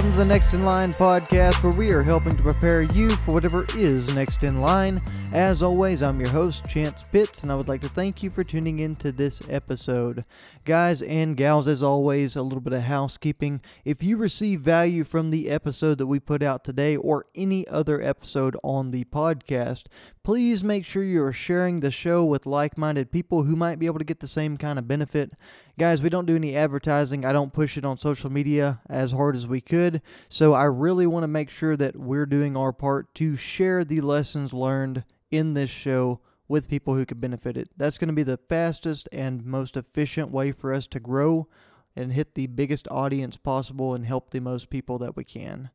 welcome to the Next in Line podcast, where we are helping to prepare you for whatever is next in line. As always, I'm your host, Chance Pitts, and I would like to thank you for tuning in to this episode. Guys and gals, as always, a little bit of housekeeping. If you receive value from the episode that we put out today or any other episode on the podcast, please make sure you are sharing the show with like minded people who might be able to get the same kind of benefit. Guys, we don't do any advertising. I don't push it on social media as hard as we could. So I really want to make sure that we're doing our part to share the lessons learned in this show with people who could benefit it. That's going to be the fastest and most efficient way for us to grow and hit the biggest audience possible and help the most people that we can.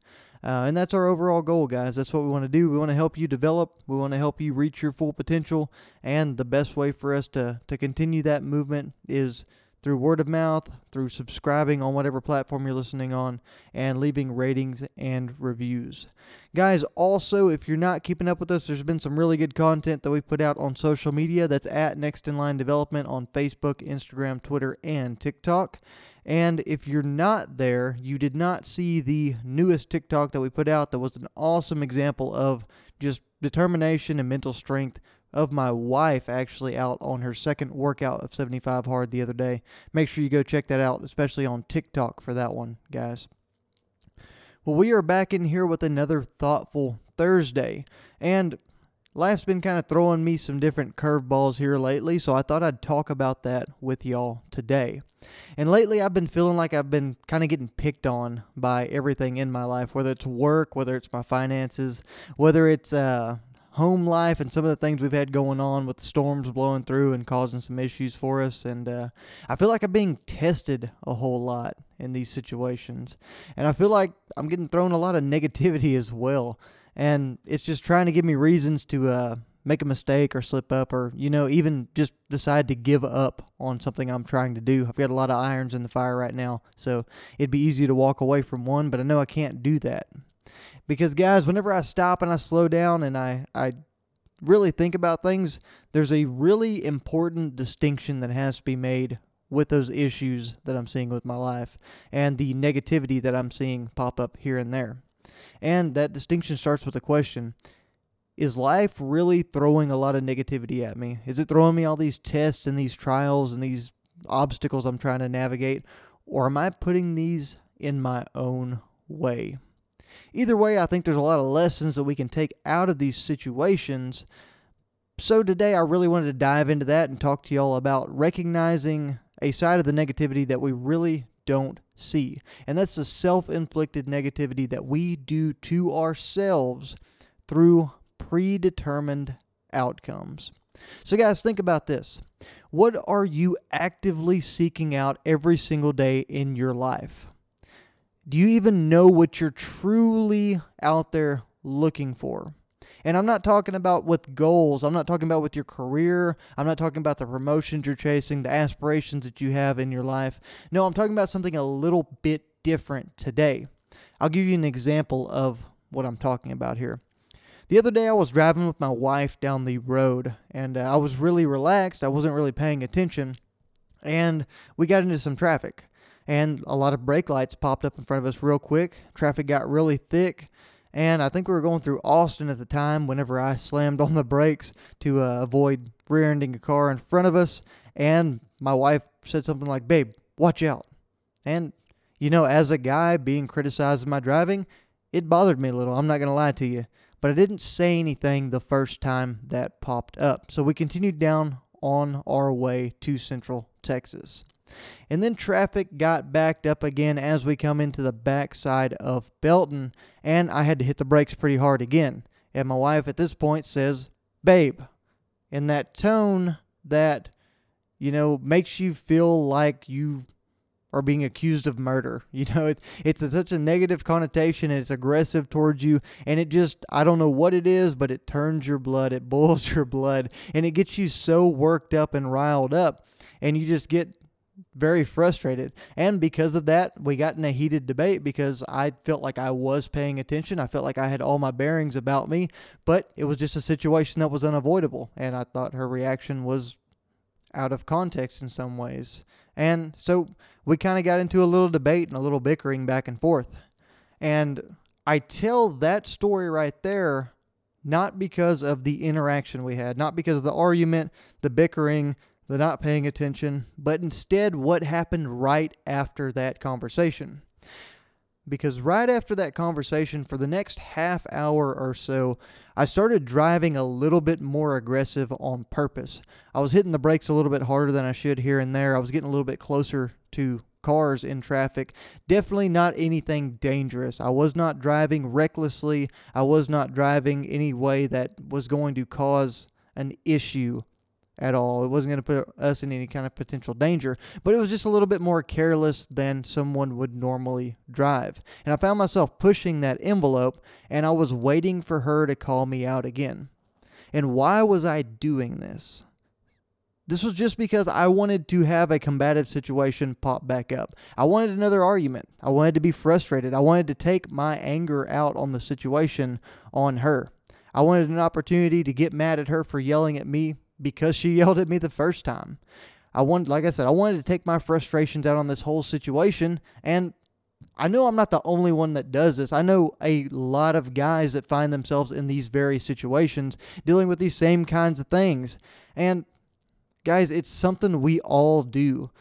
Uh, and that's our overall goal, guys. That's what we want to do. We want to help you develop. We want to help you reach your full potential. And the best way for us to, to continue that movement is through word of mouth, through subscribing on whatever platform you're listening on, and leaving ratings and reviews. Guys, also, if you're not keeping up with us, there's been some really good content that we put out on social media. That's at Next in Line Development on Facebook, Instagram, Twitter, and TikTok. And if you're not there, you did not see the newest TikTok that we put out that was an awesome example of just determination and mental strength of my wife actually out on her second workout of 75 hard the other day. Make sure you go check that out, especially on TikTok for that one, guys. Well, we are back in here with another thoughtful Thursday. And life's been kind of throwing me some different curveballs here lately, so I thought I'd talk about that with y'all today. And lately, I've been feeling like I've been kind of getting picked on by everything in my life, whether it's work, whether it's my finances, whether it's uh, home life and some of the things we've had going on with the storms blowing through and causing some issues for us. And uh, I feel like I'm being tested a whole lot in these situations. And I feel like I'm getting thrown a lot of negativity as well. And it's just trying to give me reasons to uh, make a mistake or slip up or, you know, even just decide to give up on something I'm trying to do. I've got a lot of irons in the fire right now. So it'd be easy to walk away from one, but I know I can't do that. Because guys, whenever I stop and I slow down and I, I really think about things, there's a really important distinction that has to be made with those issues that I'm seeing with my life and the negativity that I'm seeing pop up here and there. And that distinction starts with a question Is life really throwing a lot of negativity at me? Is it throwing me all these tests and these trials and these obstacles I'm trying to navigate? Or am I putting these in my own way? Either way, I think there's a lot of lessons that we can take out of these situations. So today, I really wanted to dive into that and talk to y'all about recognizing a side of the negativity that we really don't see. And that's the self inflicted negativity that we do to ourselves through predetermined outcomes. So, guys, think about this. What are you actively seeking out every single day in your life? Do you even know what you're truly out there looking for? And I'm not talking about with goals. I'm not talking about with your career. I'm not talking about the promotions you're chasing, the aspirations that you have in your life. No, I'm talking about something a little bit different today. I'll give you an example of what I'm talking about here. The other day, I was driving with my wife down the road, and uh, I was really relaxed. I wasn't really paying attention, and we got into some traffic and a lot of brake lights popped up in front of us real quick. Traffic got really thick, and I think we were going through Austin at the time whenever I slammed on the brakes to uh, avoid rear ending a car in front of us. And my wife said something like, Babe, watch out. And, you know, as a guy being criticized in my driving, it bothered me a little. I'm not going to lie to you. But I didn't say anything the first time that popped up. So we continued down on our way to Central Texas. And then traffic got backed up again as we come into the backside of Belton, and I had to hit the brakes pretty hard again. And my wife at this point says, Babe, in that tone that, you know, makes you feel like you are being accused of murder. You know, it's it's a, such a negative connotation and it's aggressive towards you and it just I don't know what it is, but it turns your blood, it boils your blood and it gets you so worked up and riled up and you just get very frustrated. And because of that, we got in a heated debate because I felt like I was paying attention. I felt like I had all my bearings about me, but it was just a situation that was unavoidable. And I thought her reaction was out of context in some ways. And so we kind of got into a little debate and a little bickering back and forth. And I tell that story right there not because of the interaction we had, not because of the argument, the bickering, the not paying attention, but instead what happened right after that conversation. Because right after that conversation, for the next half hour or so, I started driving a little bit more aggressive on purpose. I was hitting the brakes a little bit harder than I should here and there. I was getting a little bit closer to cars in traffic. Definitely not anything dangerous. I was not driving recklessly. I was not driving any way that was going to cause an issue at all. It wasn't going to put us in any kind of potential danger, but it was just a little bit more careless than someone would normally drive. And I found myself pushing that envelope and I was waiting for her to call me out again. And why was I doing this? This was just because I wanted to have a combative situation pop back up. I wanted another argument. I wanted to be frustrated. I wanted to take my anger out on the situation on her. I wanted an opportunity to get mad at her for yelling at me because she yelled at me the first time. I wanted, like I said, I wanted to take my frustrations out on this whole situation. And I know I'm not the only one that does this. I know a lot of guys that find themselves in these very situations dealing with these same kinds of things. And guys, it's something we all do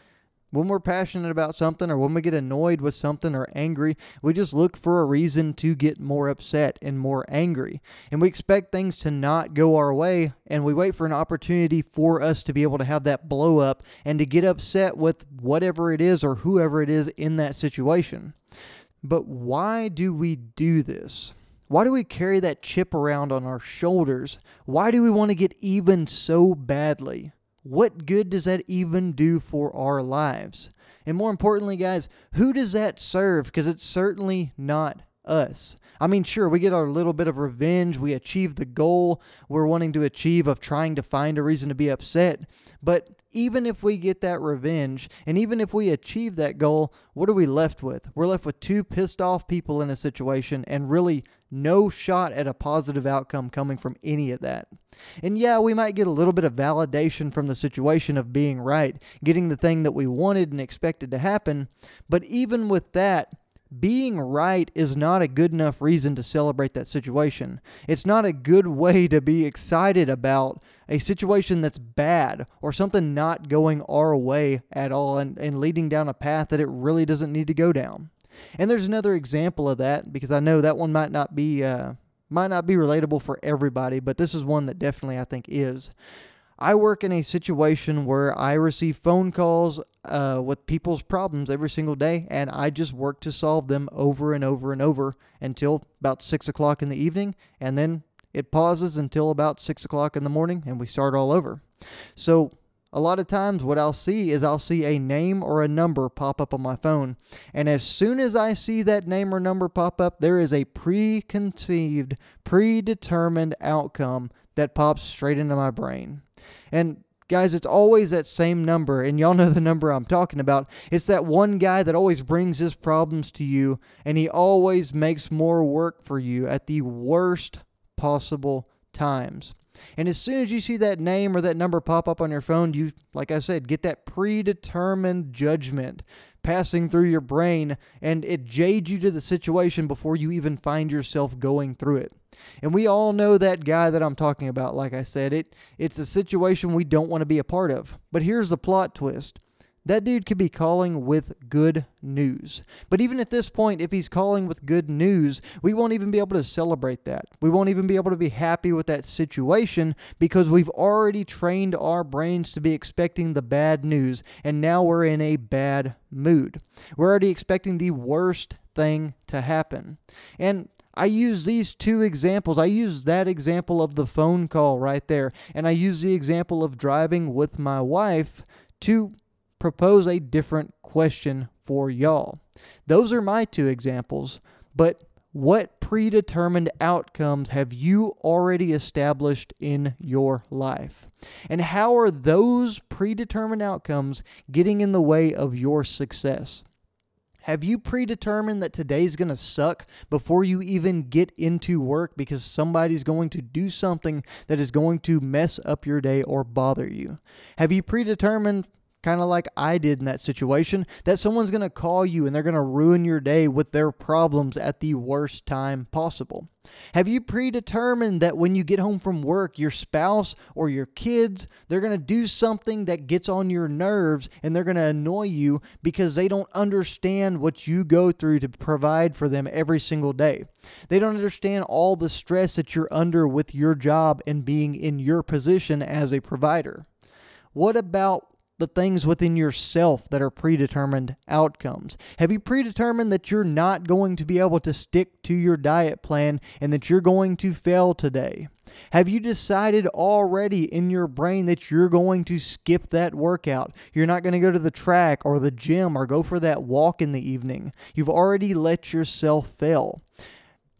when we're passionate about something or when we get annoyed with something or angry, we just look for a reason to get more upset and more angry. And we expect things to not go our way and we wait for an opportunity for us to be able to have that blow up and to get upset with whatever it is or whoever it is in that situation. But why do we do this? Why do we carry that chip around on our shoulders? Why do we want to get even so badly? What good does that even do for our lives? And more importantly, guys, who does that serve? Because it's certainly not us. I mean, sure, we get our little bit of revenge. We achieve the goal we're wanting to achieve of trying to find a reason to be upset. But even if we get that revenge, and even if we achieve that goal, what are we left with? We're left with two pissed off people in a situation and really no shot at a positive outcome coming from any of that. And yeah, we might get a little bit of validation from the situation of being right, getting the thing that we wanted and expected to happen, but even with that, being right is not a good enough reason to celebrate that situation. It's not a good way to be excited about a situation that's bad or something not going our way at all and, and leading down a path that it really doesn't need to go down. And there's another example of that because I know that one might not be uh, might not be relatable for everybody, but this is one that definitely I think is. I work in a situation where I receive phone calls uh, with people's problems every single day, and I just work to solve them over and over and over until about six o'clock in the evening, and then it pauses until about six o'clock in the morning, and we start all over. So a lot of times what I'll see is I'll see a name or a number pop up on my phone. And as soon as I see that name or number pop up, there is a preconceived, predetermined outcome that pops straight into my brain. And guys, it's always that same number, and y'all know the number I'm talking about. It's that one guy that always brings his problems to you, and he always makes more work for you at the worst possible times. And as soon as you see that name or that number pop up on your phone, you, like I said, get that predetermined judgment passing through your brain and it jades you to the situation before you even find yourself going through it. And we all know that guy that I'm talking about, like I said, it it's a situation we don't want to be a part of. But here's the plot twist. That dude could be calling with good news. But even at this point, if he's calling with good news, we won't even be able to celebrate that. We won't even be able to be happy with that situation because we've already trained our brains to be expecting the bad news, and now we're in a bad mood. We're already expecting the worst thing to happen. And I use these two examples. I use that example of the phone call right there, and I use the example of driving with my wife to propose a different question for y'all. Those are my two examples, but what predetermined outcomes have you already established in your life? And how are those predetermined outcomes getting in the way of your success? Have you predetermined that today's going to suck before you even get into work because somebody's going to do something that is going to mess up your day or bother you? Have you predetermined kind of like I did in that situation, that someone's going to call you and they're going to ruin your day with their problems at the worst time possible? Have you predetermined that when you get home from work, your spouse or your kids, they're going to do something that gets on your nerves and they're going to annoy you because they don't understand what you go through to provide for them every single day? They don't understand all the stress that you're under with your job and being in your position as a provider. What about the things within yourself that are predetermined outcomes? Have you predetermined that you're not going to be able to stick to your diet plan and that you're going to fail today? Have you decided already in your brain that you're going to skip that workout? You're not going to go to the track or the gym or go for that walk in the evening. You've already let yourself fail.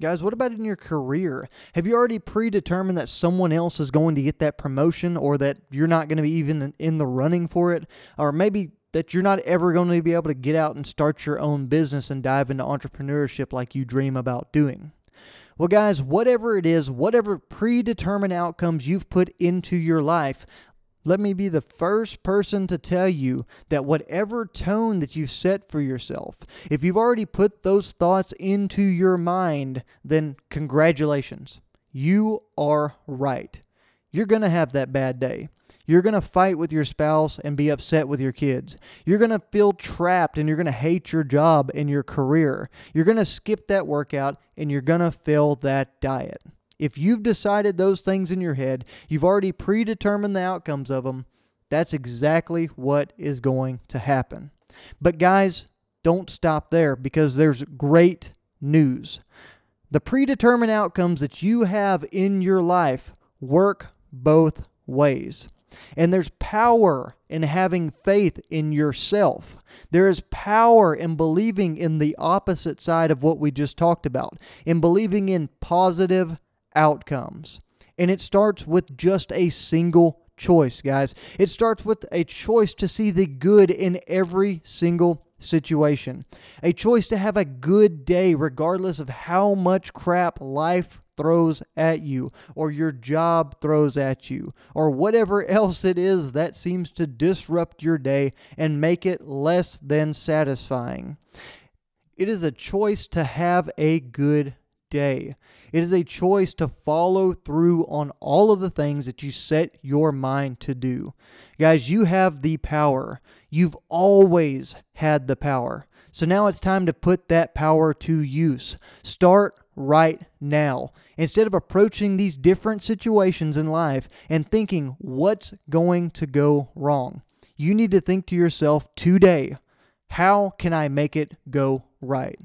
Guys, what about in your career? Have you already predetermined that someone else is going to get that promotion or that you're not going to be even in the running for it? Or maybe that you're not ever going to be able to get out and start your own business and dive into entrepreneurship like you dream about doing? Well, guys, whatever it is, whatever predetermined outcomes you've put into your life, let me be the first person to tell you that whatever tone that you've set for yourself, if you've already put those thoughts into your mind, then congratulations. You are right. You're going to have that bad day. You're going to fight with your spouse and be upset with your kids. You're going to feel trapped and you're going to hate your job and your career. You're going to skip that workout and you're going to fail that diet. If you've decided those things in your head, you've already predetermined the outcomes of them, that's exactly what is going to happen. But, guys, don't stop there because there's great news. The predetermined outcomes that you have in your life work both ways. And there's power in having faith in yourself. There is power in believing in the opposite side of what we just talked about, in believing in positive outcomes. And it starts with just a single choice, guys. It starts with a choice to see the good in every single situation. A choice to have a good day, regardless of how much crap life throws at you, or your job throws at you, or whatever else it is that seems to disrupt your day and make it less than satisfying. It is a choice to have a good day. It is a choice to follow through on all of the things that you set your mind to do. Guys, you have the power. You've always had the power. So now it's time to put that power to use. Start right now. Instead of approaching these different situations in life and thinking, what's going to go wrong? You need to think to yourself today, how can I make it go right?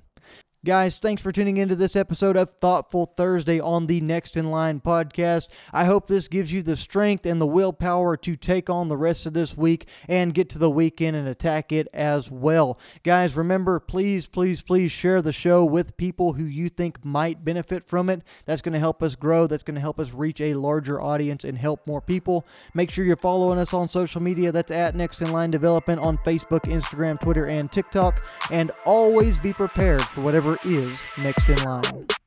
Guys, thanks for tuning into this episode of Thoughtful Thursday on the Next in Line podcast. I hope this gives you the strength and the willpower to take on the rest of this week and get to the weekend and attack it as well. Guys, remember, please, please, please share the show with people who you think might benefit from it. That's going to help us grow. That's going to help us reach a larger audience and help more people. Make sure you're following us on social media. That's at Next in Line Development on Facebook, Instagram, Twitter, and TikTok. And always be prepared for whatever whatever is next in line.